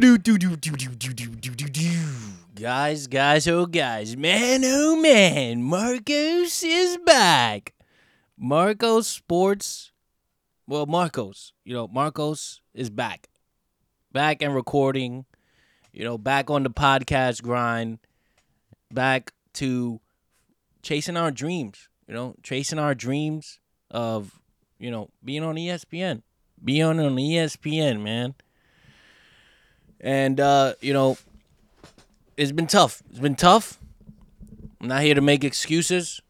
do do do do do do do do do. Guys, guys, oh guys, man, oh man, Marcos is back. Marcos Sports, well, Marcos, you know, Marcos is back, back and recording, you know, back on the podcast grind, back to chasing our dreams, you know, chasing our dreams of, you know, being on ESPN, being on ESPN, man. And uh, you know, it's been tough. It's been tough. I'm not here to make excuses.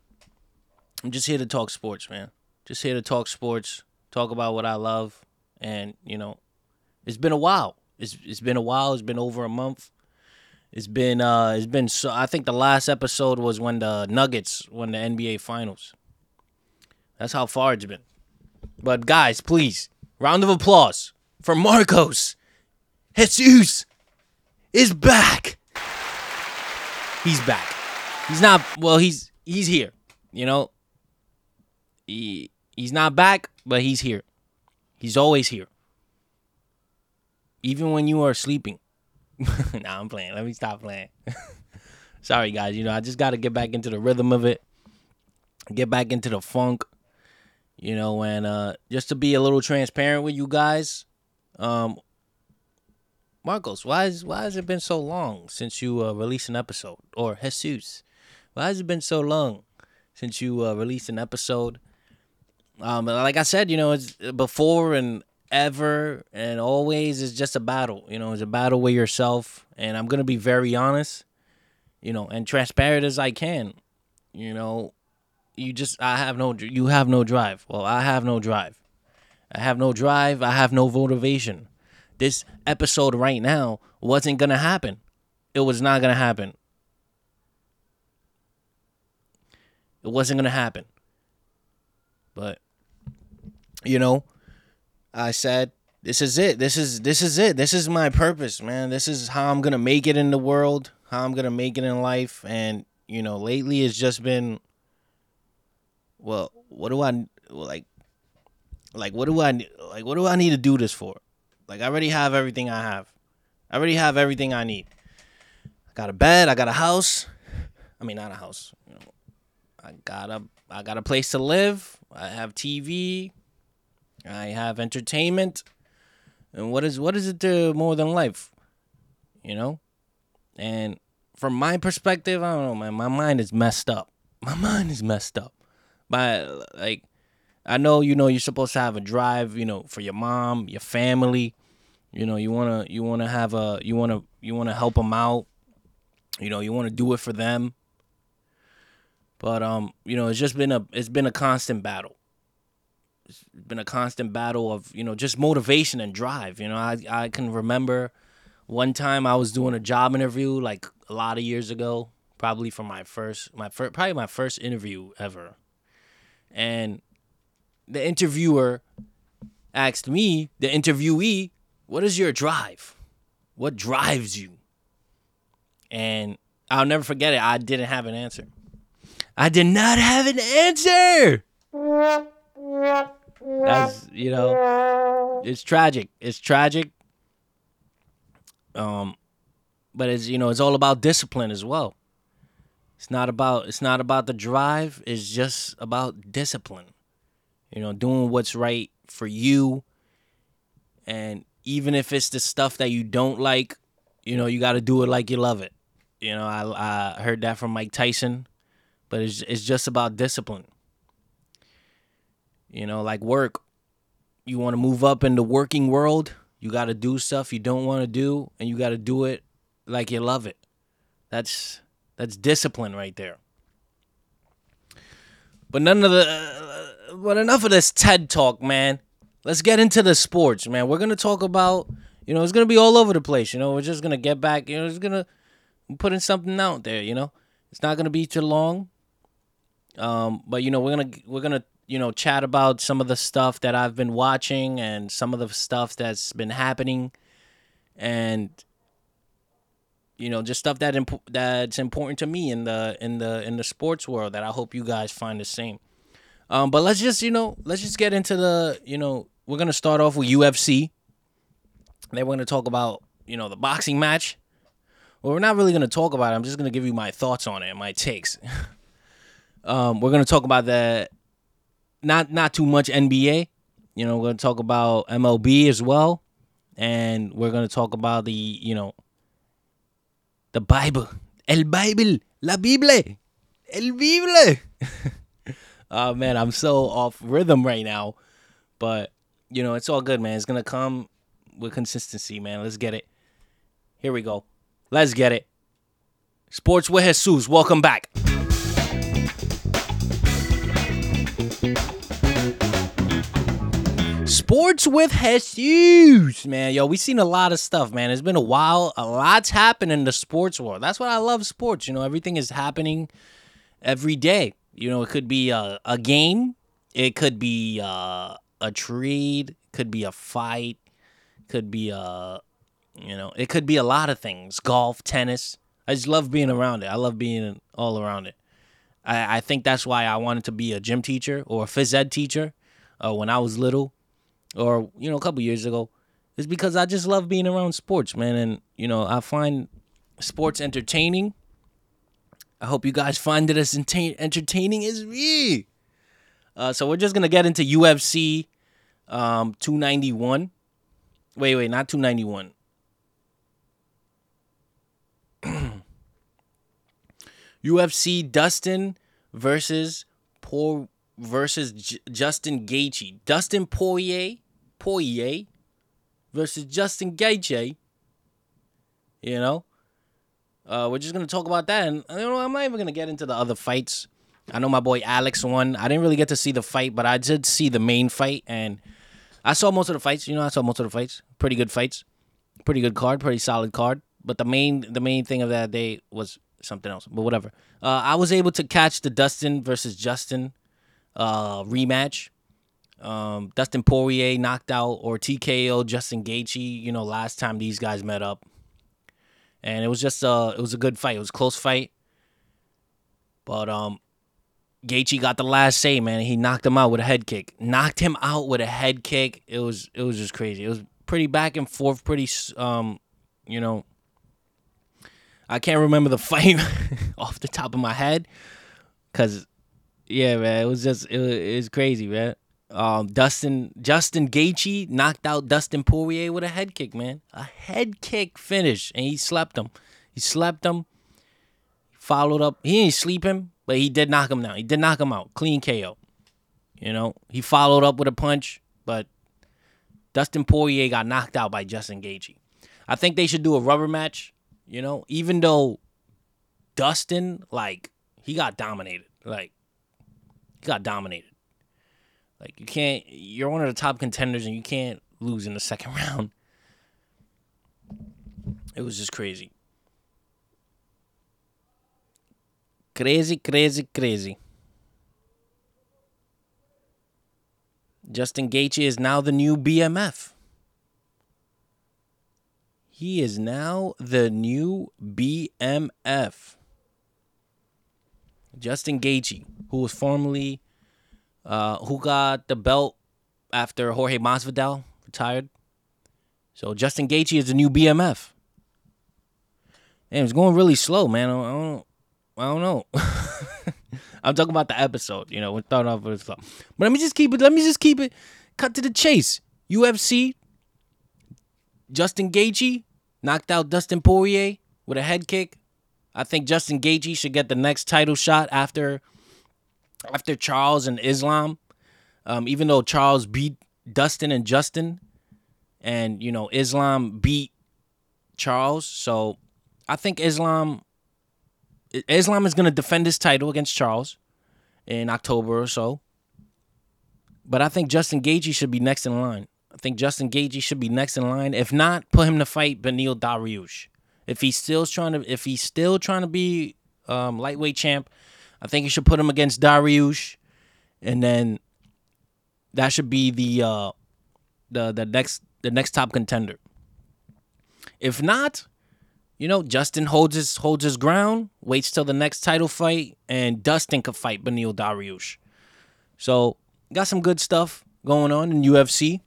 I'm just here to talk sports, man. Just here to talk sports, talk about what I love, and you know, it's been a while. It's it's been a while. It's been over a month. It's been uh it's been so I think the last episode was when the Nuggets won the NBA finals. That's how far it's been. But guys, please, round of applause for Marcos. Jesus is back. He's back. He's not well, he's he's here. You know? He he's not back, but he's here. He's always here. Even when you are sleeping. nah, I'm playing. Let me stop playing. Sorry guys, you know, I just gotta get back into the rhythm of it. Get back into the funk. You know, and uh just to be a little transparent with you guys, um Marcos, why is why has it been so long since you uh, released an episode? Or Jesus, why has it been so long since you uh, released an episode? Um, like I said, you know, it's before and ever and always is just a battle. You know, it's a battle with yourself, and I'm gonna be very honest, you know, and transparent as I can. You know, you just I have no you have no drive. Well, I have no drive. I have no drive. I have no motivation this episode right now wasn't gonna happen. It was not gonna happen. It wasn't gonna happen. But you know, I said this is it. This is this is it. This is my purpose, man. This is how I'm gonna make it in the world, how I'm gonna make it in life. And, you know, lately it's just been well, what do I like like what do I like what do I need to do this for? Like I already have everything I have. I already have everything I need. I got a bed, I got a house. I mean not a house. You know, I got a I got a place to live. I have TV. I have entertainment. And what is what is it to more than life? You know? And from my perspective, I don't know, man, my mind is messed up. My mind is messed up. But like I know you know you're supposed to have a drive, you know, for your mom, your family. You know, you wanna you wanna have a you wanna you wanna help them out. You know, you wanna do it for them. But um, you know, it's just been a it's been a constant battle. It's been a constant battle of you know just motivation and drive. You know, I I can remember one time I was doing a job interview like a lot of years ago, probably for my first my first probably my first interview ever, and the interviewer asked me, the interviewee, what is your drive? What drives you? And I'll never forget it. I didn't have an answer. I did not have an answer. That's, you know, it's tragic. It's tragic. Um, but it's, you know, it's all about discipline as well. It's not about it's not about the drive, it's just about discipline you know, doing what's right for you. And even if it's the stuff that you don't like, you know, you got to do it like you love it. You know, I I heard that from Mike Tyson, but it's it's just about discipline. You know, like work. You want to move up in the working world, you got to do stuff you don't want to do and you got to do it like you love it. That's that's discipline right there. But none of the uh, but enough of this TED talk, man. Let's get into the sports, man. We're gonna talk about, you know, it's gonna be all over the place. You know, we're just gonna get back. You know, it's gonna put in something out there. You know, it's not gonna be too long. Um, but you know, we're gonna we're gonna you know chat about some of the stuff that I've been watching and some of the stuff that's been happening, and you know, just stuff that imp- that's important to me in the in the in the sports world that I hope you guys find the same. Um, but let's just you know let's just get into the you know we're gonna start off with UFC. Then we're gonna talk about you know, the boxing match. Well, we're not really gonna talk about it. I'm just gonna give you my thoughts on it, my takes. um, we're gonna talk about the not not too much NBA. You know, we're gonna talk about MLB as well, and we're gonna talk about the you know the Bible, el Bible, la Bible, el Bible. oh man, I'm so off rhythm right now, but you know it's all good, man. It's gonna come with consistency, man. Let's get it. Here we go. Let's get it. Sports with Jesus. Welcome back. Sports with Jesus, man. Yo, we've seen a lot of stuff, man. It's been a while. A lot's happened in the sports world. That's what I love sports. You know, everything is happening every day. You know, it could be a, a game, it could be uh, a trade, could be a fight, could be a, you know, it could be a lot of things. Golf, tennis. I just love being around it. I love being all around it. I, I think that's why I wanted to be a gym teacher or a phys ed teacher uh, when I was little or, you know, a couple years ago. Is because I just love being around sports, man. And, you know, I find sports entertaining. I hope you guys find it as entertaining as me. Uh, so we're just gonna get into UFC um, 291. Wait, wait, not 291. UFC Dustin versus Poor versus J- Justin Gaethje. Dustin Poirier, Poirier versus Justin Gaethje. You know, uh, we're just gonna talk about that, and you know, I'm not even gonna get into the other fights. I know my boy Alex won. I didn't really get to see the fight, but I did see the main fight, and I saw most of the fights. You know, I saw most of the fights. Pretty good fights. Pretty good card. Pretty solid card. But the main the main thing of that day was something else. But whatever. Uh, I was able to catch the Dustin versus Justin uh, rematch. Um, Dustin Poirier knocked out or TKO Justin Gaethje. You know, last time these guys met up, and it was just uh, it was a good fight. It was a close fight, but um, Gaethje got the last say, man. He knocked him out with a head kick. Knocked him out with a head kick. It was it was just crazy. It was pretty back and forth, pretty um, you know, I can't remember the fight off the top of my head, cause yeah, man, it was just it was, it was crazy, man. Um, Dustin Justin Gaethje knocked out Dustin Poirier with a head kick, man. A head kick finish, and he slept him. He slept him. Followed up. He didn't sleep him, but he did knock him down. He did knock him out. Clean KO. You know, he followed up with a punch, but Dustin Poirier got knocked out by Justin Gaethje. I think they should do a rubber match you know, even though Dustin, like, he got dominated. Like, he got dominated. Like, you can't, you're one of the top contenders and you can't lose in the second round. It was just crazy. Crazy, crazy, crazy. Justin Gaethje is now the new BMF. He is now the new BMF. Justin Gaethje, who was formerly, uh, who got the belt after Jorge Masvidal retired. So Justin Gaethje is the new BMF. And it's going really slow, man. I don't, I don't know. I'm talking about the episode. You know, we're starting off with slow. But let me just keep it. Let me just keep it. Cut to the chase. UFC. Justin Gaethje knocked out Dustin Poirier with a head kick. I think Justin Gaethje should get the next title shot after after Charles and Islam. Um, even though Charles beat Dustin and Justin, and you know Islam beat Charles, so I think Islam Islam is going to defend his title against Charles in October or so. But I think Justin Gaethje should be next in line. I think Justin Gaethje should be next in line. If not, put him to fight Beneil Dariush. If he's still trying to, if he's still trying to be um, lightweight champ, I think you should put him against Dariush, and then that should be the uh, the the next the next top contender. If not, you know, Justin holds his holds his ground, waits till the next title fight, and Dustin could fight Beneil Dariush. So got some good stuff going on in UFC.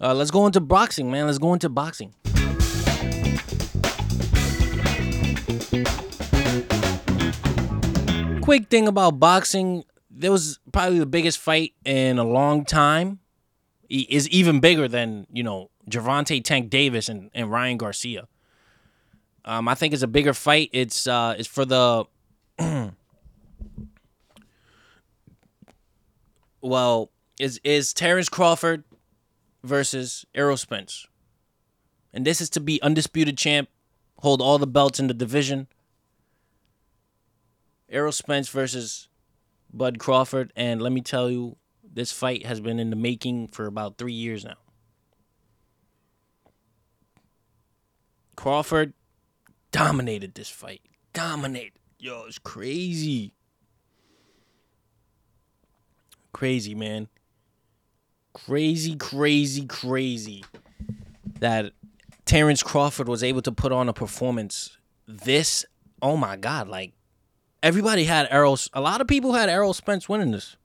Uh, let's go into boxing, man. Let's go into boxing. Quick thing about boxing. There was probably the biggest fight in a long time. Is even bigger than you know Gervonta Tank Davis and, and Ryan Garcia. Um, I think it's a bigger fight. It's uh, it's for the well, is is Terrence Crawford versus Errol Spence, and this is to be undisputed champ, hold all the belts in the division. Errol Spence versus Bud Crawford, and let me tell you, this fight has been in the making for about three years now. Crawford dominated this fight. Dominated. Yo, it's crazy. Crazy, man. Crazy, crazy, crazy that Terrence Crawford was able to put on a performance this oh my god, like everybody had Errol a lot of people had Errol Spence winning this.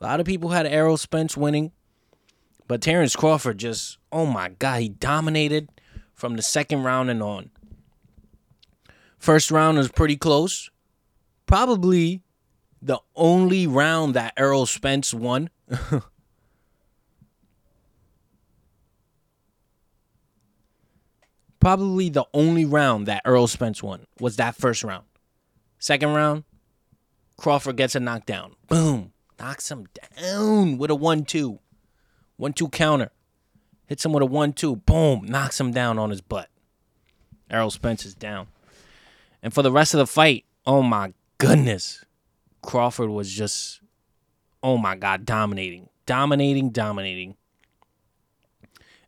A lot of people had Errol Spence winning. But Terrence Crawford just oh my god, he dominated from the second round and on. First round was pretty close. Probably the only round that Errol Spence won. Probably the only round that Errol Spence won was that first round. Second round, Crawford gets a knockdown. Boom. Knocks him down with a 1 2. 1 2 counter. Hits him with a 1 2. Boom. Knocks him down on his butt. Errol Spence is down. And for the rest of the fight, oh my goodness. Crawford was just, oh my God, dominating. Dominating, dominating.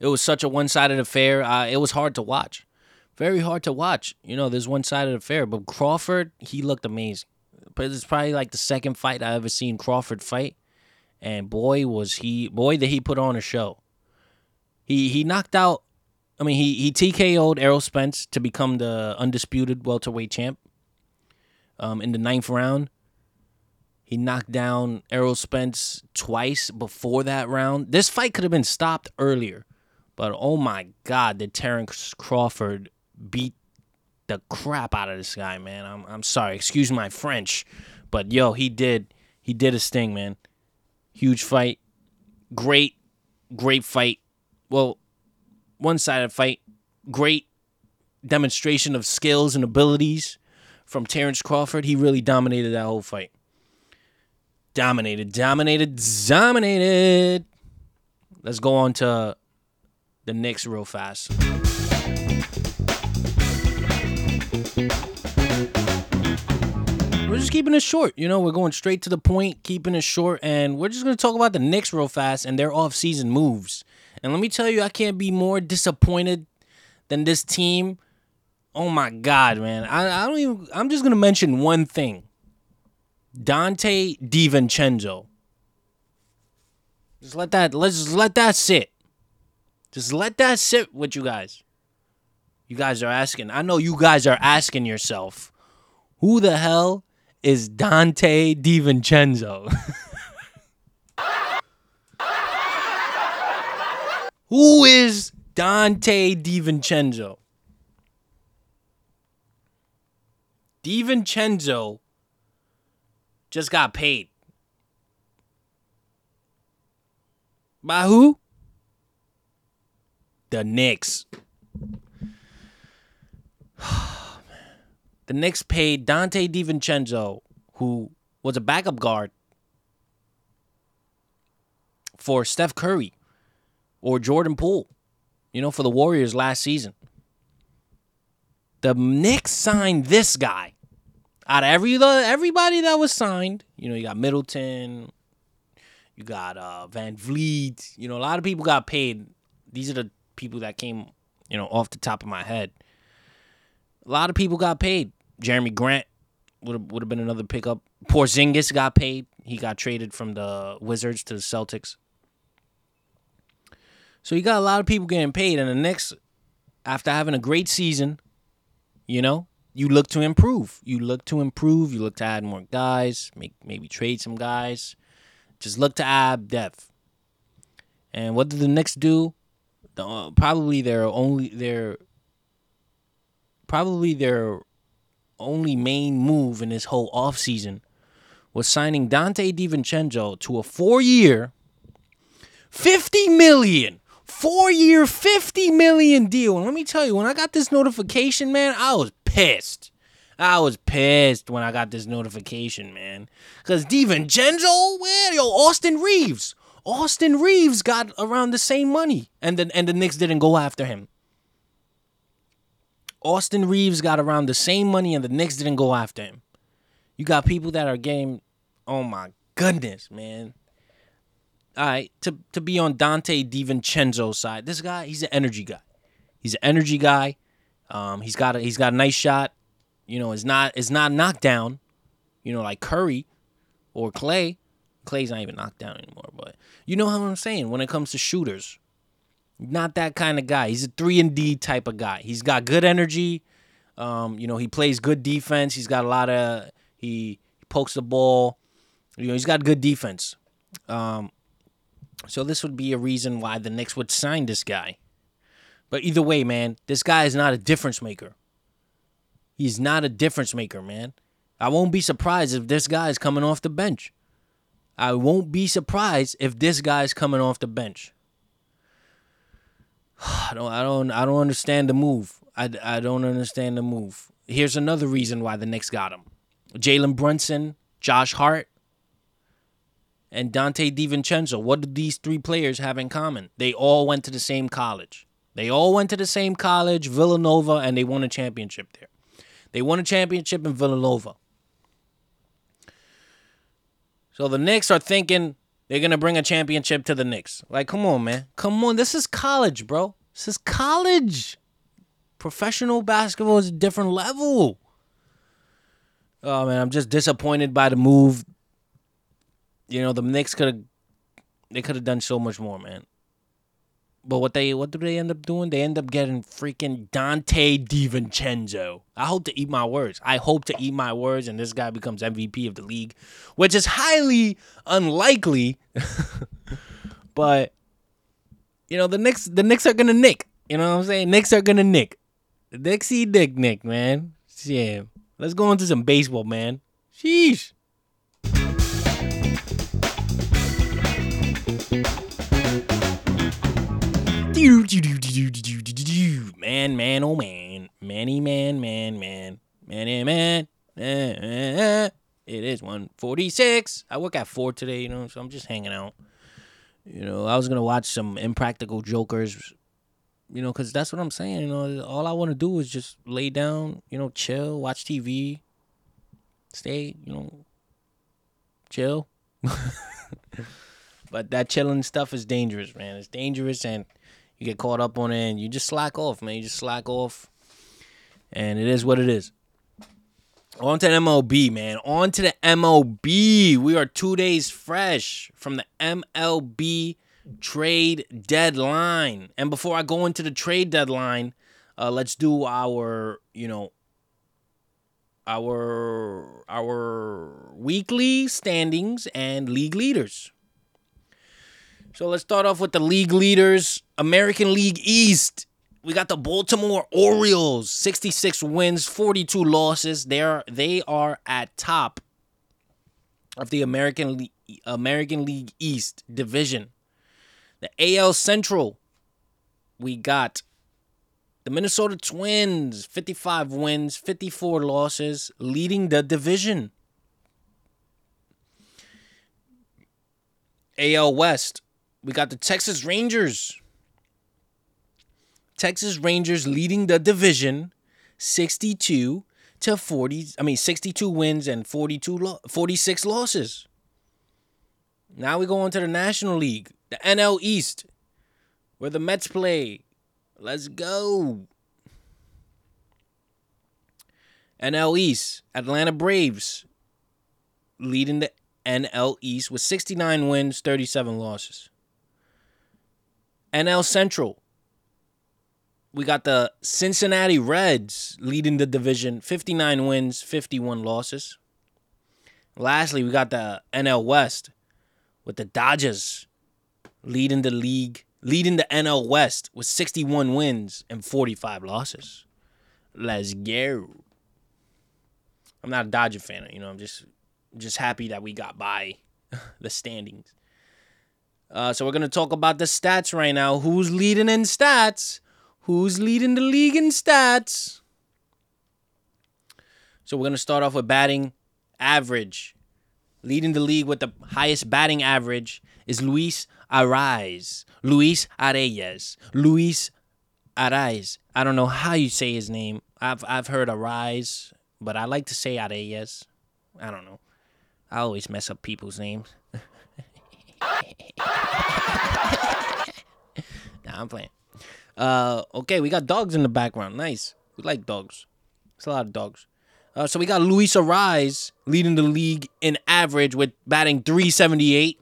It was such a one sided affair. Uh, it was hard to watch. Very hard to watch. You know, there's one sided affair. But Crawford, he looked amazing. But it's probably like the second fight I ever seen Crawford fight. And boy, was he, boy, did he put on a show. He he knocked out I mean, he he TKO'd Errol Spence to become the undisputed welterweight champ. Um, in the ninth round, he knocked down Errol Spence twice before that round. This fight could have been stopped earlier, but oh my God, did Terrence Crawford beat the crap out of this guy, man? I'm I'm sorry, excuse my French, but yo, he did he did his thing, man. Huge fight, great, great fight. Well, one sided fight. Great demonstration of skills and abilities from Terrence Crawford. He really dominated that whole fight. Dominated, dominated, dominated. Let's go on to the Knicks real fast. Keeping it short. You know, we're going straight to the point, keeping it short, and we're just going to talk about the Knicks real fast and their off-season moves. And let me tell you, I can't be more disappointed than this team. Oh my God, man. I, I don't even I'm just gonna mention one thing. Donte DiVincenzo. Just let that let's just let that sit. Just let that sit with you guys. You guys are asking. I know you guys are asking yourself, who the hell is Donte DiVincenzo? Who is Donte DiVincenzo? DiVincenzo just got paid. By who? The Knicks. the Knicks paid Donte DiVincenzo, who was a backup guard for Steph Curry or Jordan Poole, you know, for the Warriors last season. The Knicks signed this guy. Out of every everybody that was signed, you know, you got Middleton, you got uh, VanVleet, you know, a lot of people got paid. These are the people that came, you know, off the top of my head. A lot of people got paid. Jerami Grant would have, would have been another pickup. Porzingis got paid. He got traded from the Wizards to the Celtics. So you got a lot of people getting paid, and the Knicks, after having a great season, you know, you look to improve. You look to improve. You look to add more guys, make maybe trade some guys. Just look to add depth. And what did the Knicks do? The, uh, probably their only their probably their only main move in his whole offseason was signing Donte DiVincenzo to a four-year, fifty million, four-year, fifty million deal. And let me tell you, when I got this notification, man, I was pissed. I was pissed when I got this notification, man. Cause DiVincenzo, where yo, Austin Reaves. Austin Reaves got around the same money. And then and the Knicks didn't go after him. Austin Reaves got around the same money and the Knicks didn't go after him. You got people that are getting oh my goodness, man. All right, to to be on Donte DiVincenzo's side. This guy, he's an energy guy. He's an energy guy. Um, he's got a, he's got a nice shot. You know, it's not it's not knocked down. You know, like Curry or Clay. Clay's not even knocked down anymore, but you know how I'm saying when it comes to shooters. Not that kind of guy. He's a three and D type of guy. He's got good energy. Um, you know, he plays good defense. He's got a lot of he, he pokes the ball. You know, he's got good defense. Um, so this would be a reason why the Knicks would sign this guy. But either way, man, this guy is not a difference maker. He's not a difference maker, man. I won't be surprised if this guy is coming off the bench. I won't be surprised if this guy is coming off the bench. I don't, I don't, I don't understand the move. I, I don't understand the move. Here's another reason why the Knicks got him: Jalen Brunson, Josh Hart, and Donte DiVincenzo. What do these three players have in common? They all went to the same college. They all went to the same college, Villanova, and they won a championship there. They won a championship in Villanova. So the Knicks are thinking they're gonna bring a championship to the Knicks. Like, come on, man. Come on. This is college, bro. This is college. Professional basketball is a different level. Oh man, I'm just disappointed by the move. You know, the Knicks could have they could have done so much more, man. But what they what do they end up doing? They end up getting freaking Donte DiVincenzo. I hope to eat my words. I hope to eat my words and this guy becomes MVP of the league, which is highly unlikely. but you know, the Knicks the Knicks are gonna nick. You know what I'm saying? Knicks are gonna nick. Dixie Dick Nick, man. Yeah. Let's go into some baseball, man. Sheesh. Man, man, oh man. Manny, man, man, man. Manny, man. Eh, eh, eh, it is 146. I work at 4 today, you know, so I'm just hanging out. You know, I was to watch some Impractical Jokers, you know, because that's what I'm saying. You know, all I want to do is just lay down, you know, chill, watch TV, stay, you know, chill. but that chilling stuff is dangerous, man. It's dangerous and you get caught up on it and you just slack off, man. You just slack off. And it is what it is. On to the MLB, man. On to the MLB. We are two days fresh from the MLB trade deadline. And before I go into the trade deadline, uh, let's do our, you know, our our weekly standings and league leaders. So let's start off with the league leaders. American League East. We got the Baltimore Orioles, 66 wins, 42 losses. They are they are at top of the American American League East division. The AL Central, we got the Minnesota Twins, 55 wins, 54 losses, leading the division. AL West, we got the Texas Rangers. Texas Rangers leading the division 62 to 40 I mean 62 wins and 42 lo- 46 losses. Now we go on to the National League, the NL East, where the Mets play. Let's go. NL East, Atlanta Braves leading the NL East with 69 wins, 37 losses. NL Central. We got the Cincinnati Reds leading the division, 59 wins, 51 losses. Lastly, we got the NL West with the Dodgers leading the league, leading the NL West with 61 wins and 45 losses. Let's go. I'm not a Dodger fan, you know, I'm just just happy that we got by the standings. Uh, so we're gonna talk about the stats right now. Who's leading in stats? Who's leading the league in stats? So we're gonna start off with batting average. Leading the league with the highest batting average is Luis Arraez. Luis Arraez. Luis Arraez. I don't know how you say his name. I've I've heard Arraez, but I like to say Arraez. I don't know. I always mess up people's names. nah, I'm playing. Uh, okay, we got dogs in the background. Nice. We like dogs. It's a lot of dogs. Uh, so we got Luis Arraez leading the league in average with batting 378.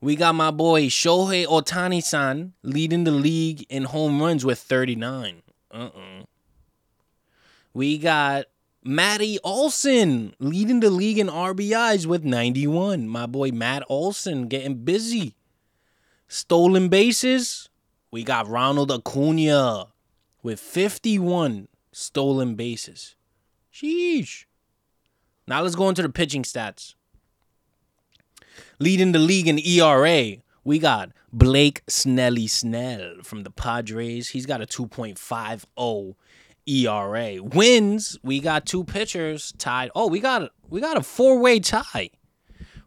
We got my boy Shohei Ohtani-san leading the league in home runs with 39. Uh-uh. We got Matty Olson leading the league in RBIs with 91. My boy Matt Olson getting busy. Stolen bases. We got Ronald Acuna with 51 stolen bases. Sheesh. Now let's go into the pitching stats. Leading the league in ERA, we got Blake Snelly Snell from the Padres. He's got a 2.50 ERA. Wins, we got two pitchers tied. Oh, we got we got a four-way tie.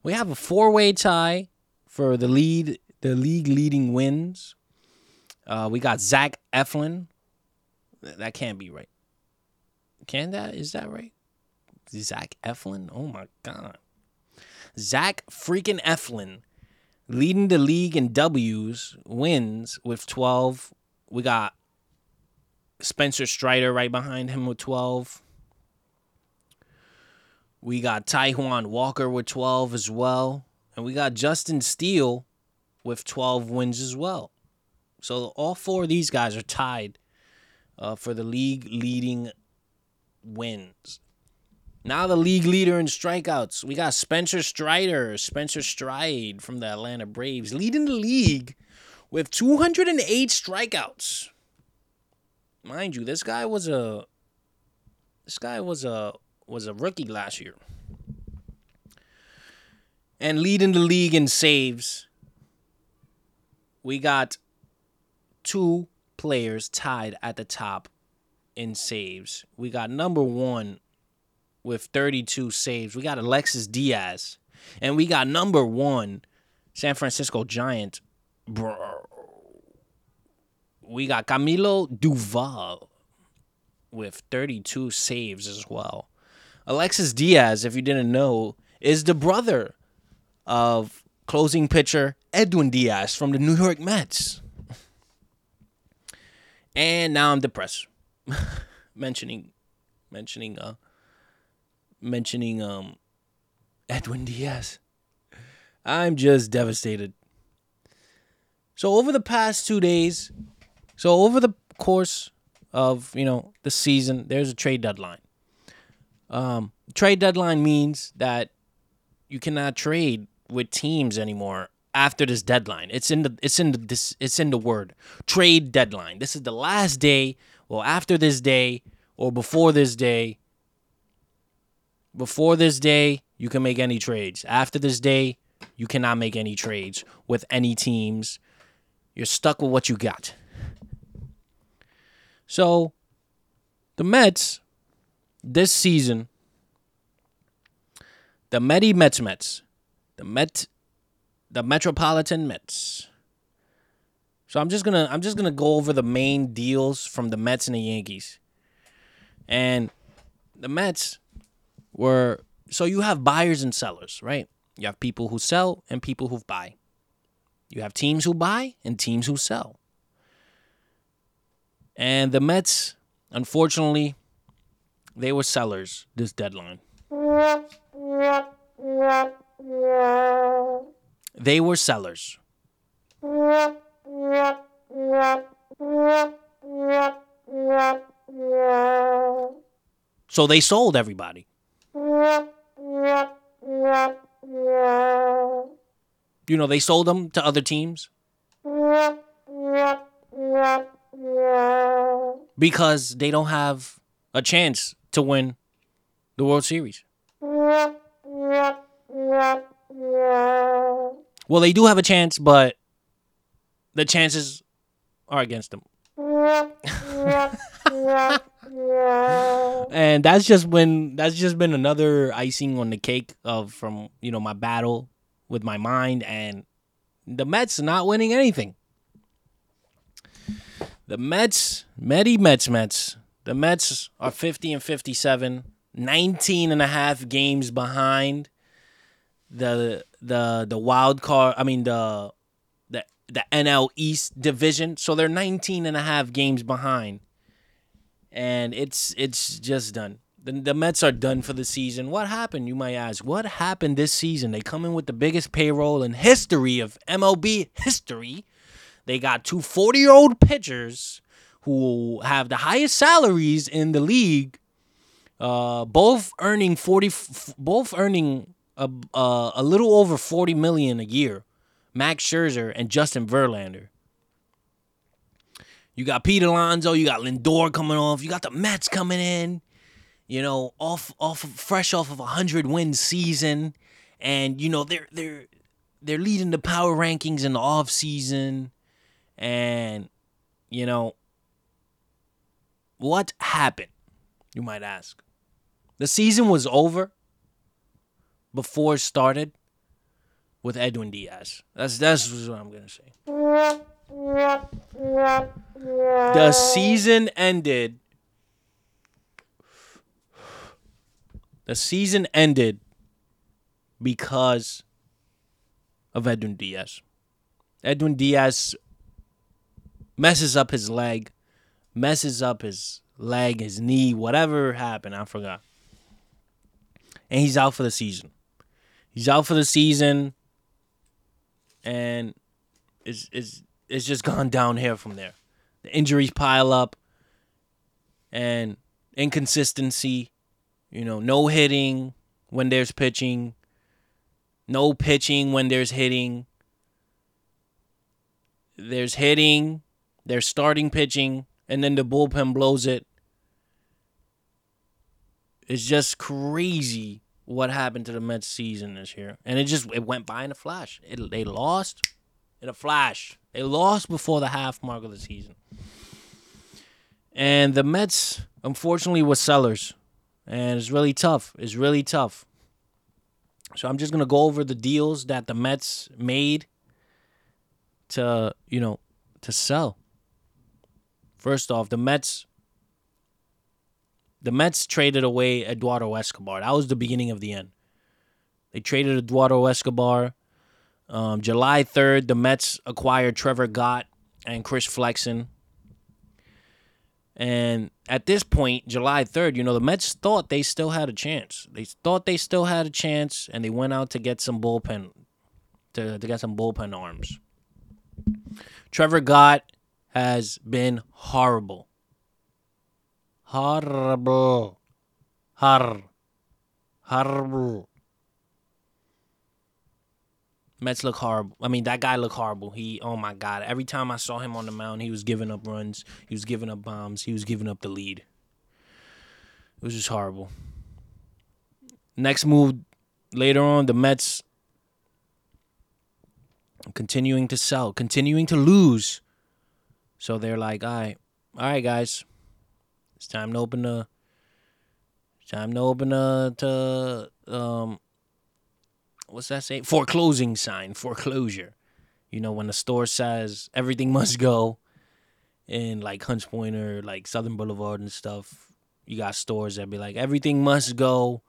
We have a four-way tie for the lead, the league leading wins. Uh, we got Zach Eflin. That can't be right. Can that? Is that right? Zach Eflin? Oh my god. Zach freaking Eflin leading the league in W's, wins with 12. We got Spencer Strider right behind him with 12. We got Taijuan Walker with 12 as well. And we got Justin Steele with 12 wins as well. So all four of these guys are tied uh, for the league leading wins. Now the league leader in strikeouts. We got Spencer Strider, Spencer Stride from the Atlanta Braves, leading the league with 208 strikeouts. Mind you, this guy was a this guy was a was a rookie last year. And leading the league in saves. We got two players tied at the top in saves. We got number 1 with 32 saves. We got Alexis Diaz. And we got number one, San Francisco Giant. Bro. We got Camilo Doval with 32 saves as well. Alexis Diaz, if you didn't know, is the brother of closing pitcher Edwin Diaz from the New York Mets. And now I'm depressed. mentioning mentioning uh mentioning um Edwin Diaz. I'm just devastated. So over the past 2 days, so over the course of, you know, the season, there's a trade deadline. Um trade deadline means that you cannot trade with teams anymore after this deadline. It's in the it's in the this it's in the word trade deadline. This is the last day, well after this day or before this day before this day, you can make any trades. After this day, you cannot make any trades with any teams. You're stuck with what you got. So, the Mets this season, the Medi Mets Mets, the Met, the Metropolitan Mets. So I'm just gonna I'm just gonna go over the main deals from the Mets and the Yankees. And the Mets were so you have buyers and sellers, right? You have people who sell and people who buy. You have teams who buy and teams who sell. And the Mets, unfortunately, they were sellers this deadline. They were sellers. So they sold everybody. You know, they sold them to other teams. Because they don't have a chance to win the World Series. Well, they do have a chance, but the chances are against them. and that's just when that's just been another icing on the cake of from you know my battle with my mind and the Mets not winning anything. The Mets, Medi Mets Mets. The Mets are 50 and 57, 19 and a half games behind the the the wild card, I mean the the the NL East division. So they're 19 and a half games behind. And it's it's just done. The, the Mets are done for the season. What happened, you might ask? What happened this season? They come in with the biggest payroll in history of MLB history they got two 40 year old pitchers who have the highest salaries in the league, uh, both earning 40, both earning a, uh, a little over 40 million a year. Max Scherzer and Justin Verlander. You got Pete Alonso, you got Lindor coming off, you got the Mets coming in, you know, off off fresh off of a hundred win season, and you know they're they're they're leading the power rankings in the off season. And, you know, what happened? You might ask. The season was over before it started with Edwin Diaz. That's that's what I'm gonna say. The season ended. The season ended because of Edwin Diaz. Edwin Diaz messes up his leg, messes up his leg, his knee, whatever happened, I forgot. And he's out for the season. He's out for the season, and it's it's it's just gone downhill from there. The injuries pile up, and inconsistency. You know, no hitting when there's pitching, no pitching when there's hitting. There's hitting they're starting pitching, and then the bullpen blows it. It's just crazy what happened to the Mets season this year, and it just it went by in a flash. It, they lost in a flash. They lost before the half mark of the season, and the Mets unfortunately were sellers, and it's really tough. It's really tough. So I'm just gonna go over the deals that the Mets made to you know to sell. First off, the Mets the Mets traded away Eduardo Escobar. That was the beginning of the end. They traded Eduardo Escobar. Um, July 3rd, the Mets acquired Trevor Gott and Chris Flexen. And at this point, July 3rd, you know, the Mets thought they still had a chance. They thought they still had a chance, and they went out to get some bullpen, to, to get some bullpen arms. Trevor Gott has been horrible. Horrible. Hor. Horrible. Mets look horrible. I mean, that guy looked horrible. He, oh my God. Every time I saw him on the mound, he was giving up runs. He was giving up bombs. He was giving up the lead. It was just horrible. Next move later on, the Mets continuing to sell, continuing to lose. So they're like, all right, all right, guys, it's time to open the, time to open the, to, um, what's that say? Foreclosing sign, foreclosure. You know, when the store says everything must go in like Hunts Point or like Southern Boulevard and stuff, you got stores that be like, everything must go,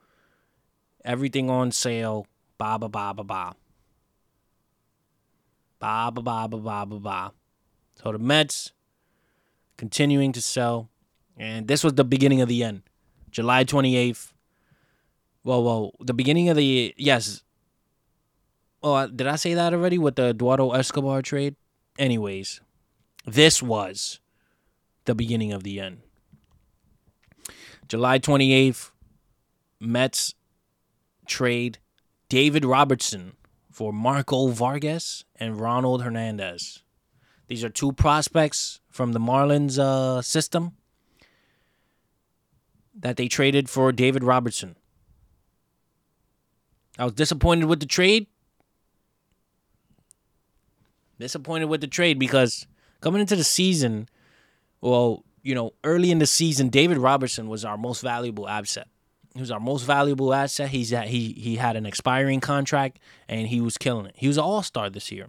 everything on sale, ba ba ba ba ba. Ba ba ba ba ba ba ba. So the Mets continuing to sell. And this was the beginning of the end. July 28th. Well, well, the beginning of the yes. Oh, uh, did I say that already with the Eduardo Escobar trade? Anyways, this was the beginning of the end. July 28th, Mets trade David Robertson for Marco Vargas and Ronald Hernandez. These are two prospects from the Marlins uh, system that they traded for David Robertson. I was disappointed with the trade. Disappointed with the trade because coming into the season, well, you know, early in the season, David Robertson was our most valuable asset. He was our most valuable asset. He's at, he he had an expiring contract and he was killing it. He was an all star this year.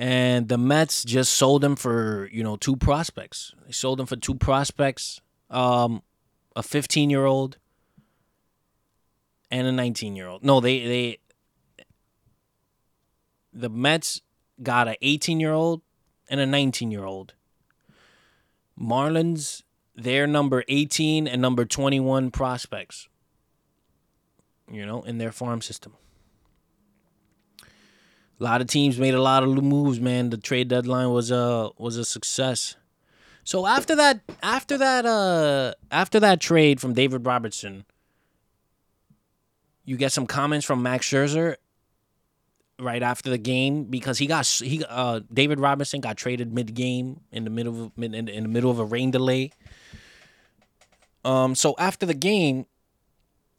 And the Mets just sold him for, you know, two prospects. They sold him for two prospects, um, a 15 year old and a 19 year old. No, they they the Mets got a 18 year old and a 19 year old. Marlins, their number 18 and number 21 prospects, you know, in their farm system. A lot of teams made a lot of moves, man. The trade deadline was a was a success. So after that, after that, uh, after that trade from David Robertson, you get some comments from Max Scherzer right after the game because he got he uh David Robinson got traded mid game in the middle of in, in the middle of a rain delay. Um, so after the game,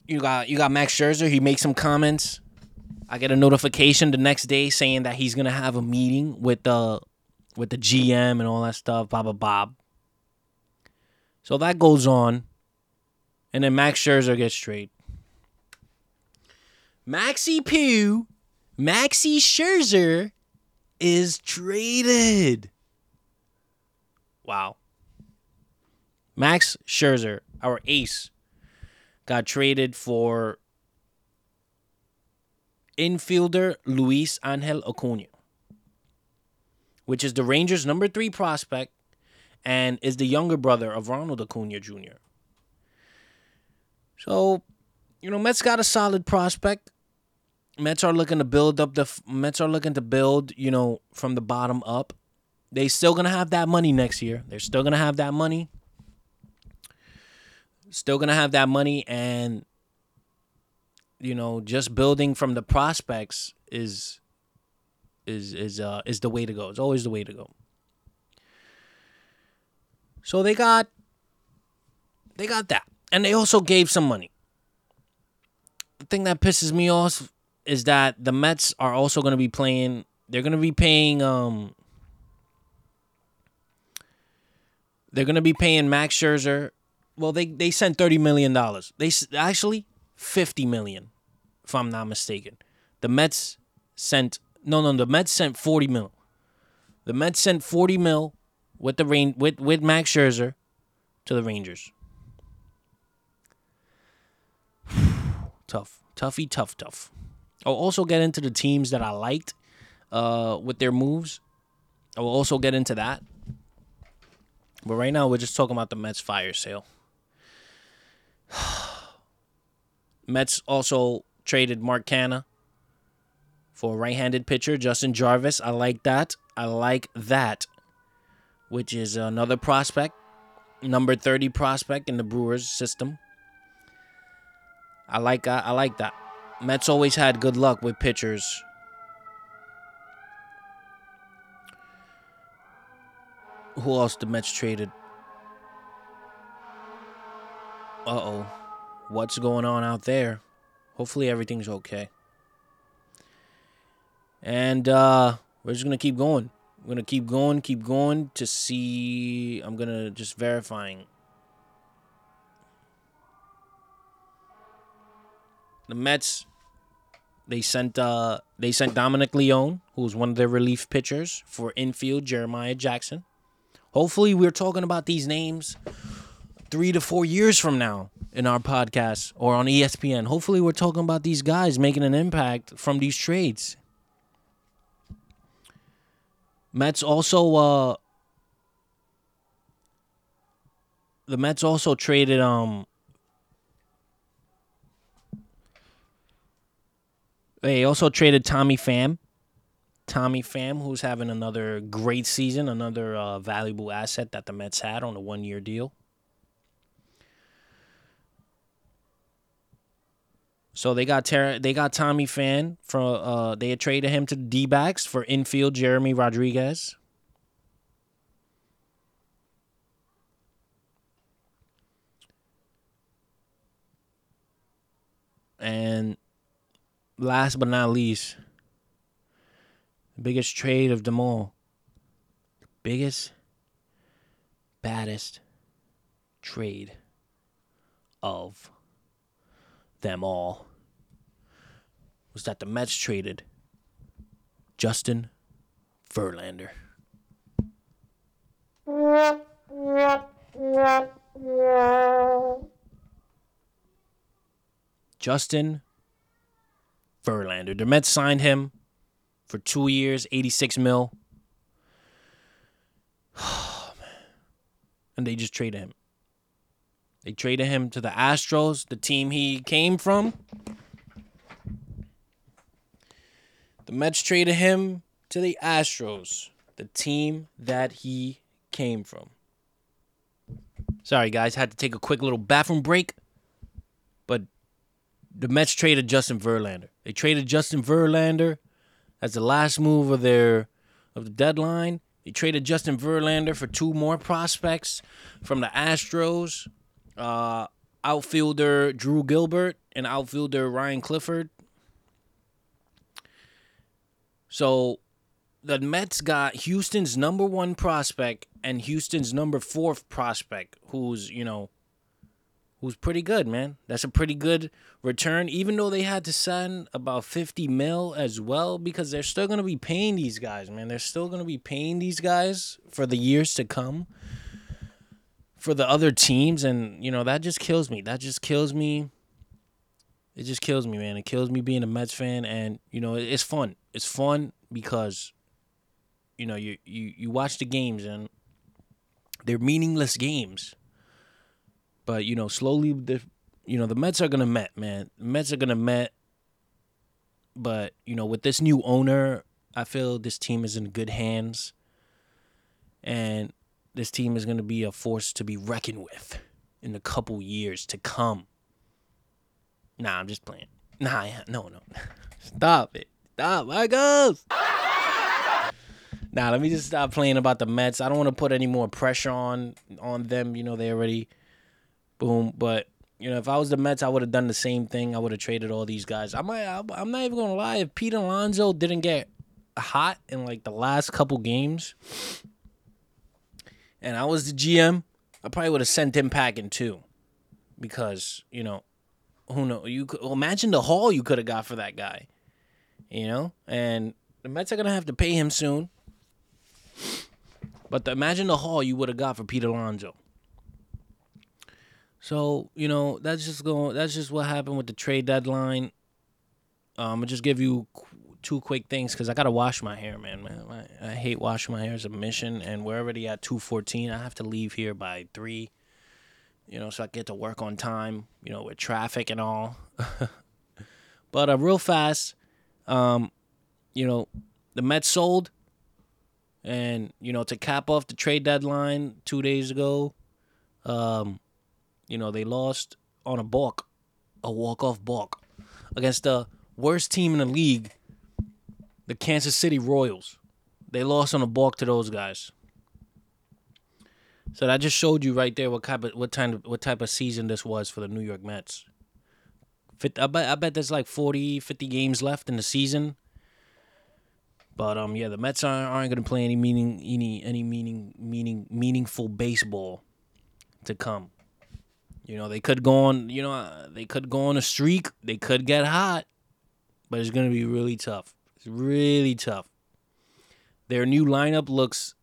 you got you got Max Scherzer. He makes some comments. I get a notification the next day saying that he's gonna have a meeting with the with the GM and all that stuff. Blah blah blah. So that goes on, and then Max Scherzer gets traded. Maxi Pugh Maxi Scherzer is traded. Wow. Max Scherzer, our ace, got traded for infielder Luis Angel Acuna, which is the Rangers' number three prospect and is the younger brother of Ronald Acuna Jr. So, you know, Mets got a solid prospect. Mets are looking to build up the Mets are looking to build, you know, from the bottom up. They still gonna have that money next year. They're still gonna have that money. Still gonna have that money, and you know, just building from the prospects is is is uh is the way to go. It's always the way to go. So they got they got that, and they also gave some money. The thing that pisses me off is that the Mets are also going to be playing. They're going to be paying. Um, they're going to be paying Max Scherzer. Well, they they sent thirty million dollars. They actually fifty million, if I'm not mistaken. The Mets sent no no the Mets sent forty mil. The Mets sent forty mil with the rain with with Max Scherzer to the Rangers. tough, toughy, tough, tough. I'll also get into the teams that I liked uh, with their moves. I will also get into that. But right now, we're just talking about the Mets fire sale. Mets also traded Mark Canha for a right-handed pitcher, Justin Jarvis. I like that. I like that, which is another prospect, number 30 prospect in the Brewers system. I like uh, I like that. Mets always had good luck with pitchers. Who else the Mets traded? Uh oh. What's going on out there? Hopefully everything's okay. And uh we're just gonna keep going. We're gonna keep going, keep going to see I'm gonna just verifying. The Mets they sent uh they sent Dominic Leone, who's one of their relief pitchers, for infield Jeremiah Jackson. Hopefully, we're talking about these names three to four years from now in our podcast or on ESPN. Hopefully, we're talking about these guys making an impact from these trades. Mets also uh the Mets also traded um They also traded Tommy Pham. Tommy Pham, who's having another great season, another uh, valuable asset that the Mets had on a one year deal. So they got Ter- they got Tommy Pham from uh, they had traded him to the D backs for infield Jeremy Rodriguez. And last but not least, the biggest trade of them all. Biggest, baddest trade of them all was that the Mets traded Justin Verlander. Justin Verlander. The Mets signed him for two years, 86 mil. Oh. And they just traded him. They traded him to the Astros, the team he came from. The Mets traded him to the Astros, the team that he came from. Sorry, guys, had to take a quick little bathroom break. But the Mets traded Justin Verlander. They traded Justin Verlander as the last move of their of the deadline. They traded Justin Verlander for two more prospects from the Astros. Uh, outfielder Drew Gilbert and outfielder Ryan Clifford. So the Mets got Houston's number one prospect and Houston's number four prospect, who's, you know, who's pretty good, man. That's a pretty good return, even though they had to send about 50 mil as well, because they're still going to be paying these guys, man. They're still going to be paying these guys for the years to come for the other teams. And, you know, that just kills me. That just kills me. It just kills me, man. It kills me being a Mets fan. And, you know, it's fun. It's fun because, you know, you, you, you watch the games and they're meaningless games but you know, slowly the you know the Mets are gonna Met man. The Mets are gonna Met. But you know, with this new owner, I feel this team is in good hands, and this team is gonna be a force to be reckoned with in the couple years to come. Nah, I'm just playing. Nah, no, no. Stop it. Stop, Michaels. Nah, let me just stop playing about the Mets. I don't want to put any more pressure on on them. You know, they already boom. But you know, if I was the Mets, I would have done the same thing. I would have traded all these guys. I might. I'm not even gonna lie. If Pete Alonso didn't get hot in like the last couple games, and I was the GM, I probably would have sent him packing too, because you know, who know you could imagine the haul you could have got for that guy, you know, and the Mets are gonna have to pay him soon. But the, imagine the haul you would have got for Pete Alonso. So you know that's just going. That's just what happened with the trade deadline. Um, I'll just give you two quick things because I gotta wash my hair, man. man I, I, hate washing my hair as a mission, and we're already at two fourteen. I have to leave here by three. You know, so I get to work on time. You know, with traffic and all. but uh, real fast, um, you know, the Mets sold, and you know to cap off the trade deadline two days ago, um, you know, they lost on a balk, a walk-off balk against the worst team in the league, the Kansas City Royals. They lost on a balk to those guys. So that just showed you right there what type of what type what type of season this was for the New York Mets. I bet I bet there's like 40, 50 games left in the season. But um, yeah, the Mets aren't, aren't going to play any meaning any any meaning meaning meaningful baseball to come. You know, they could go on, you know, they could go on a streak. They could get hot, but it's going to be really tough. It's really tough. Their new lineup looks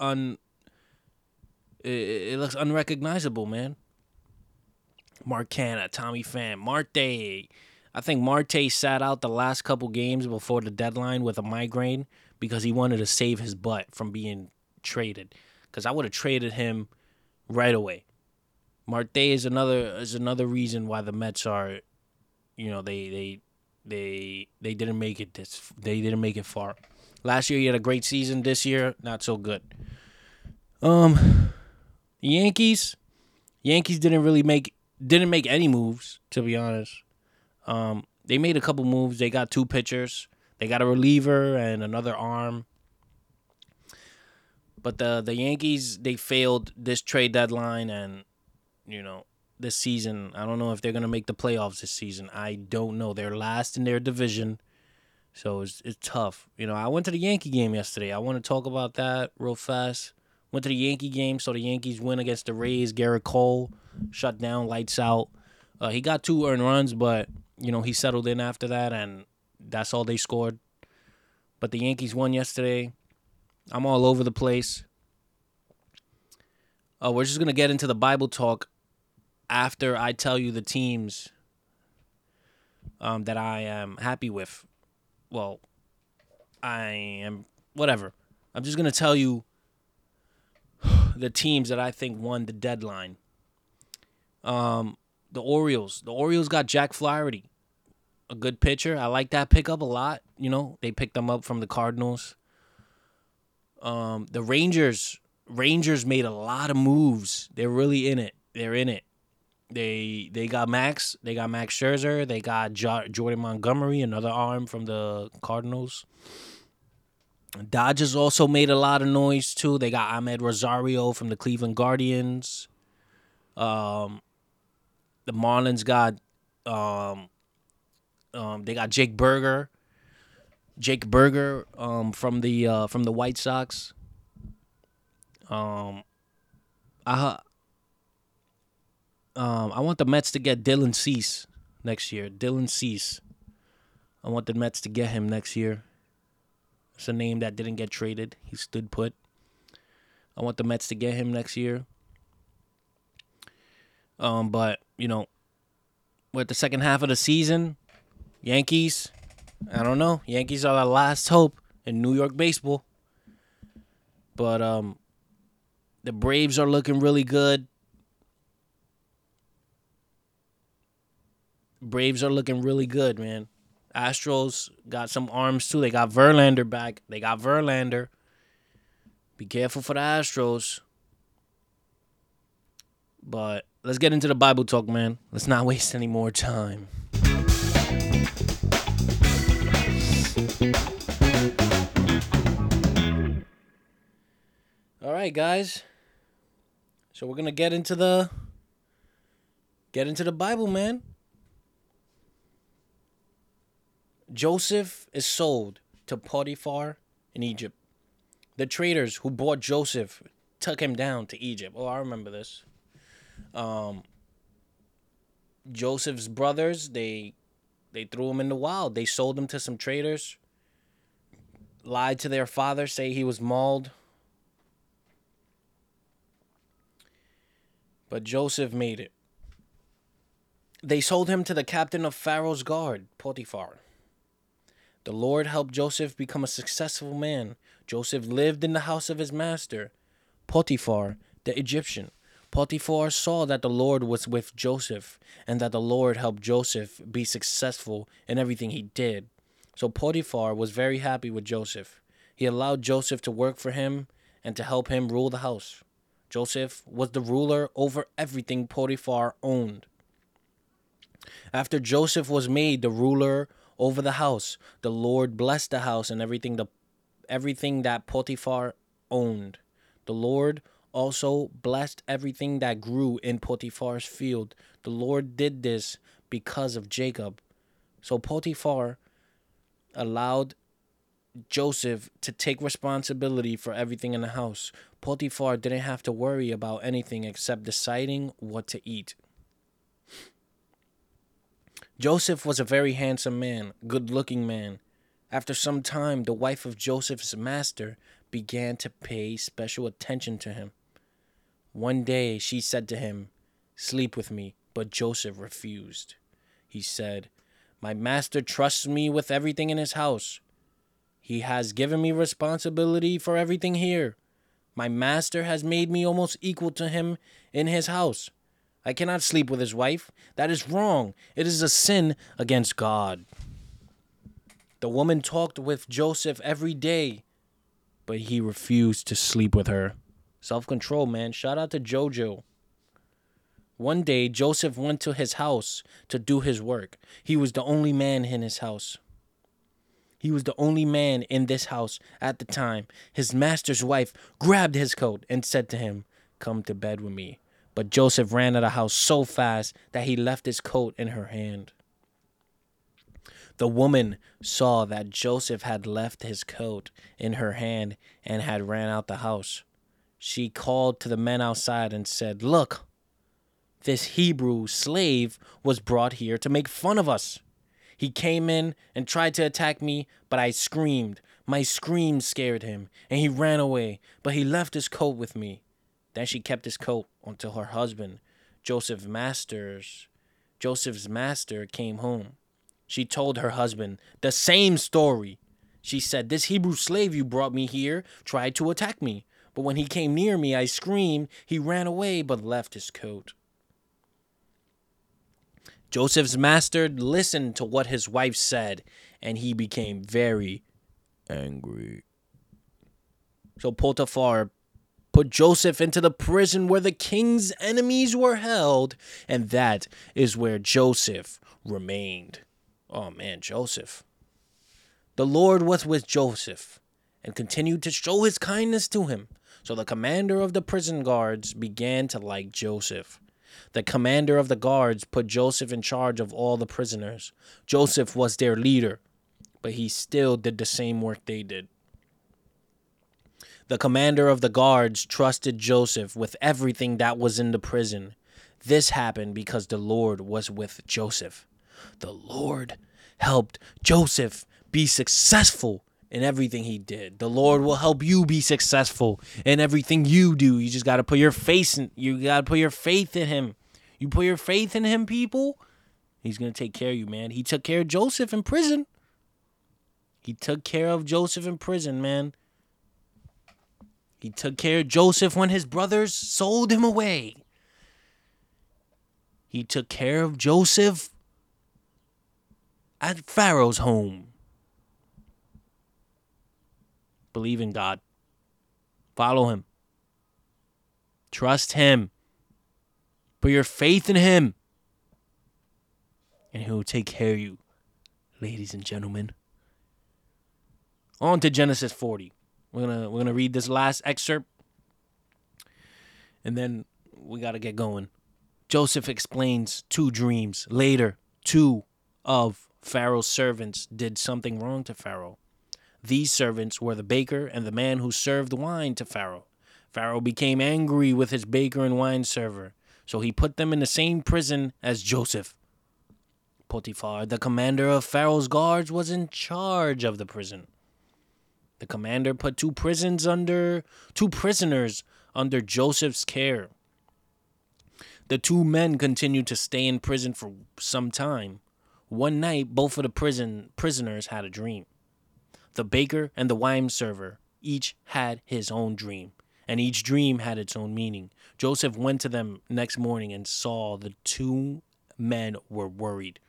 un it, it looks unrecognizable, man. Mark Canha, Tommy Pham, Marte. I think Marte sat out the last couple games before the deadline with a migraine because he wanted to save his butt from being traded. Because I would have traded him right away. Marte is another is another reason why the Mets are, you know, they they they they didn't make it this they didn't make it far. Last year he had a great season. This year not so good. Um, Yankees, Yankees didn't really make didn't make any moves to be honest. Um, they made a couple moves. They got two pitchers. They got a reliever and another arm. But the the Yankees they failed this trade deadline and you know, this season. I don't know if they're gonna make the playoffs this season. I don't know. They're last in their division, so it's it's tough. You know, I went to the Yankee game yesterday. I want to talk about that real fast. Went to the Yankee game, so the Yankees win against the Rays. Gerrit Cole shut down, lights out. Uh, he got two earned runs, but you know he settled in after that, and that's all they scored. But the Yankees won yesterday. I'm all over the place. Uh, we're just gonna get into the Bible talk after I tell you the teams um, that I am happy with. Well, I am whatever. I'm just gonna tell you the teams that I think won the deadline. Um, the Orioles. The Orioles got Jack Flaherty, a good pitcher. I like that pickup a lot. You know, they picked them up from the Cardinals. Um, the Rangers. Rangers made a lot of moves. They're really in it. They're in it. They they got Max. They got Max Scherzer. They got jo- Jordan Montgomery, another arm from the Cardinals. Dodgers also made a lot of noise too. They got Amed Rosario from the Cleveland Guardians. Um, the Marlins got um, um, they got Jake Burger, Jake Burger um, from the uh, from the White Sox. Um, I um, I want the Mets to get Dylan Cease next year. Dylan Cease. I want the Mets to get him next year. It's a name that didn't get traded. He stood put. I want the Mets to get him next year. Um, but you know, with the second half of the season, Yankees, I don't know. Yankees are the last hope in New York baseball. But um, the Braves are looking really good. Braves are looking really good, man. Astros got some arms too. They got Verlander back. They got Verlander. Be careful for the Astros. But let's get into the Bible talk, man. Let's not waste any more time. All right, guys. So we're going to get into the get into the Bible, man. Joseph is sold to Potiphar in Egypt. The traders who bought Joseph took him down to Egypt. Oh, I remember this. Um, Joseph's brothers, they they threw him in the wild. They sold him to some traders. Lied to their father, say he was mauled. But Joseph made it. They sold him to the captain of Pharaoh's guard, Potiphar. The Lord helped Joseph become a successful man. Joseph lived in the house of his master, Potiphar, the Egyptian. Potiphar saw that the Lord was with Joseph and that the Lord helped Joseph be successful in everything he did. So Potiphar was very happy with Joseph. He allowed Joseph to work for him and to help him rule the house. Joseph was the ruler over everything Potiphar owned. After Joseph was made the ruler over the house. The Lord blessed the house and everything the everything that Potiphar owned. The Lord also blessed everything that grew in Potiphar's field. The Lord did this because of Jacob. So Potiphar allowed Joseph to take responsibility for everything in the house. Potiphar didn't have to worry about anything except deciding what to eat. Joseph was a very handsome man, good looking man. After some time, the wife of Joseph's master began to pay special attention to him. One day she said to him, Sleep with me, but Joseph refused. He said, My master trusts me with everything in his house. He has given me responsibility for everything here. My master has made me almost equal to him in his house. I cannot sleep with his wife. That is wrong. It is a sin against God. The woman talked with Joseph every day, but he refused to sleep with her. Self control, man. Shout out to JoJo. One day, Joseph went to his house to do his work. He was the only man in his house. He was the only man in this house at the time. His master's wife grabbed his coat and said to him, Come to bed with me. But Joseph ran out of the house so fast that he left his coat in her hand. The woman saw that Joseph had left his coat in her hand and had ran out the house. She called to the men outside and said, Look, this Hebrew slave was brought here to make fun of us. He came in and tried to attack me, but I screamed. My scream scared him, and he ran away, but he left his coat with me. Then she kept his coat until her husband, Joseph Masters, Joseph's master came home. She told her husband the same story. She said, This Hebrew slave you brought me here tried to attack me, but when he came near me, I screamed. He ran away but left his coat. Joseph's master listened to what his wife said, and he became very angry. So Potiphar put Joseph into the prison where the king's enemies were held, and that is where Joseph remained. Oh man, Joseph. The Lord was with Joseph and continued to show his kindness to him. So the commander of the prison guards began to like Joseph. The commander of the guards put Joseph in charge of all the prisoners. Joseph was their leader, but he still did the same work they did. The commander of the guards trusted Joseph with everything that was in the prison. This happened because the Lord was with Joseph the Lord helped Joseph be successful in everything he did. The Lord will help you be successful in everything you do. You just got to put your face in you got to put your faith in him. You put your faith in him, people, he's going to take care of you, man. He took care of Joseph in prison. He took care of Joseph in prison, man. He took care of Joseph when his brothers sold him away. He took care of Joseph at Pharaoh's home. Believe in God. Follow Him. Trust Him. Put your faith in Him. And He will take care of you, ladies and gentlemen. On to Genesis 40. We're gonna we're gonna read this last excerpt. And then we gotta get going. Joseph explains two dreams. Later, two of Pharaoh's servants did something wrong to Pharaoh. These servants were the baker and the man who served wine to Pharaoh. Pharaoh became angry with his baker and wine server, so he put them in the same prison as Joseph. Potiphar, the commander of Pharaoh's guards, was in charge of the prison. The commander put two prisons under two prisoners under Joseph's care. The two men continued to stay in prison for some time. One night, both of the prison prisoners had a dream. The baker and the wine server each had his own dream, and each dream had its own meaning. Joseph went to them next morning and saw the two men were worried.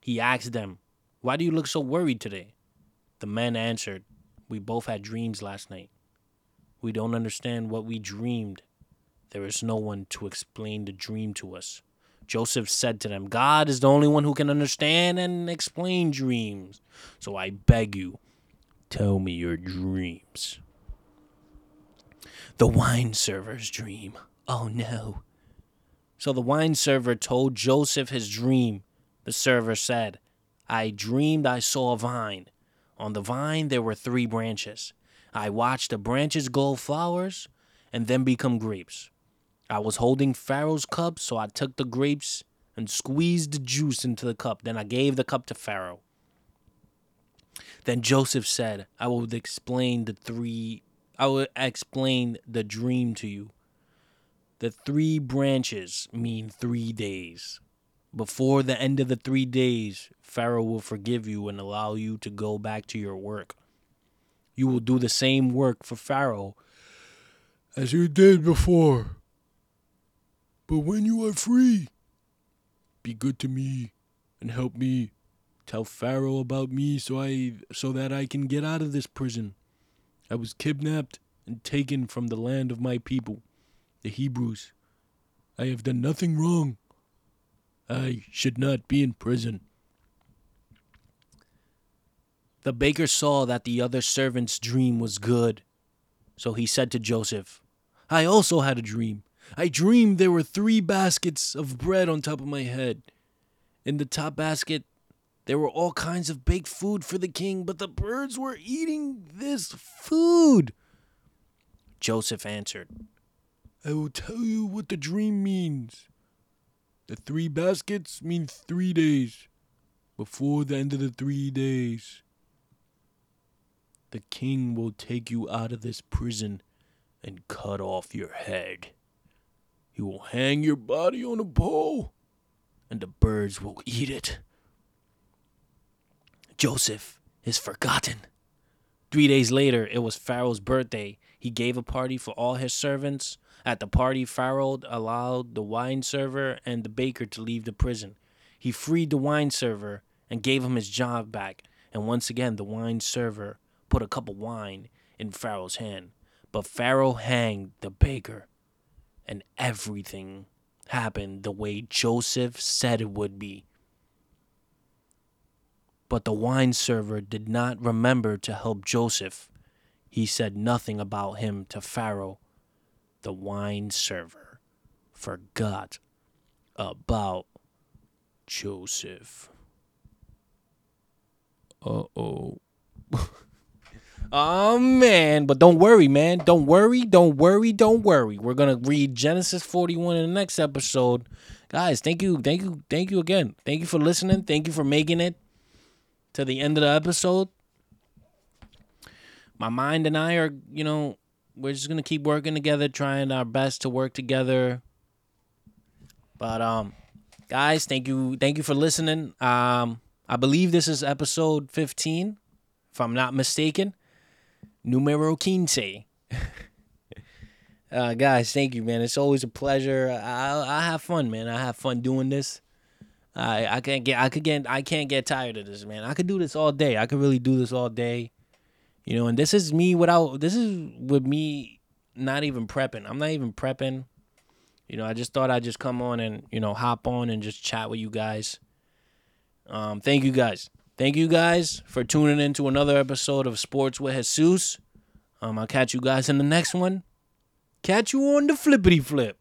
He asked them, Why do you look so worried today? The men answered, We both had dreams last night. We don't understand what we dreamed. There is no one to explain the dream to us. Joseph said to them, God is the only one who can understand and explain dreams. So I beg you, tell me your dreams. The wine server's dream. Oh no. So the wine server told Joseph his dream. The server said, I dreamed I saw a vine. On the vine there were three branches. I watched the branches grow flowers and then become grapes. I was holding Pharaoh's cup, so I took the grapes and squeezed the juice into the cup. Then I gave the cup to Pharaoh. Then Joseph said, I will explain the three I will explain the dream to you. The three branches mean three days. Before the end of the three days, Pharaoh will forgive you and allow you to go back to your work. You will do the same work for Pharaoh as you did before. But when you are free, be good to me and help me. Tell Pharaoh about me so I so that I can get out of this prison. I was kidnapped and taken from the land of my people, the Hebrews. I have done nothing wrong. I should not be in prison. The baker saw that the other servant's dream was good. So he said to Joseph, I also had a dream. I dreamed there were three baskets of bread on top of my head. In the top basket, there were all kinds of baked food for the king, but the birds were eating this food. Joseph answered, I will tell you what the dream means. The three baskets mean three days. Before the end of the three days, the king will take you out of this prison and cut off your head. He will hang your body on a pole, and the birds will eat it. Joseph is forgotten. Three days later, it was Pharaoh's birthday. He gave a party for all his servants. At the party, Pharaoh allowed the wine server and the baker to leave the prison. He freed the wine server and gave him his job back. And once again, the wine server put a cup of wine in Pharaoh's hand. But Pharaoh hanged the baker, and everything happened the way Joseph said it would be. But the wine server did not remember to help Joseph. He said nothing about him to Pharaoh. The wine server forgot about Joseph. Uh oh. Oh man, but don't worry, man. Don't worry, don't worry, don't worry. We're gonna read Genesis 41 in the next episode. Guys, thank you, thank you, thank you again. Thank you for listening. Thank you for making it to the end of the episode. My mind and I are, you know, we're just gonna keep working together, trying our best to work together. But um, guys, thank you, thank you for listening. Um, I believe this is episode 15, if I'm not mistaken numero quince. uh, guys, thank you, man. It's always a pleasure. I, I have fun, man. I have fun doing this. I I can't get I could get I can't get tired of this, man. I could do this all day. I could really do this all day. You know, and this is me without this is with me not even prepping. I'm not even prepping. You know, I just thought I'd just come on and, you know, hop on and just chat with you guys. Um, thank you guys thank you guys for tuning in to another episode of Sports with Jesus. Um, I'll catch you guys in the next one. Catch you on the flippity flip.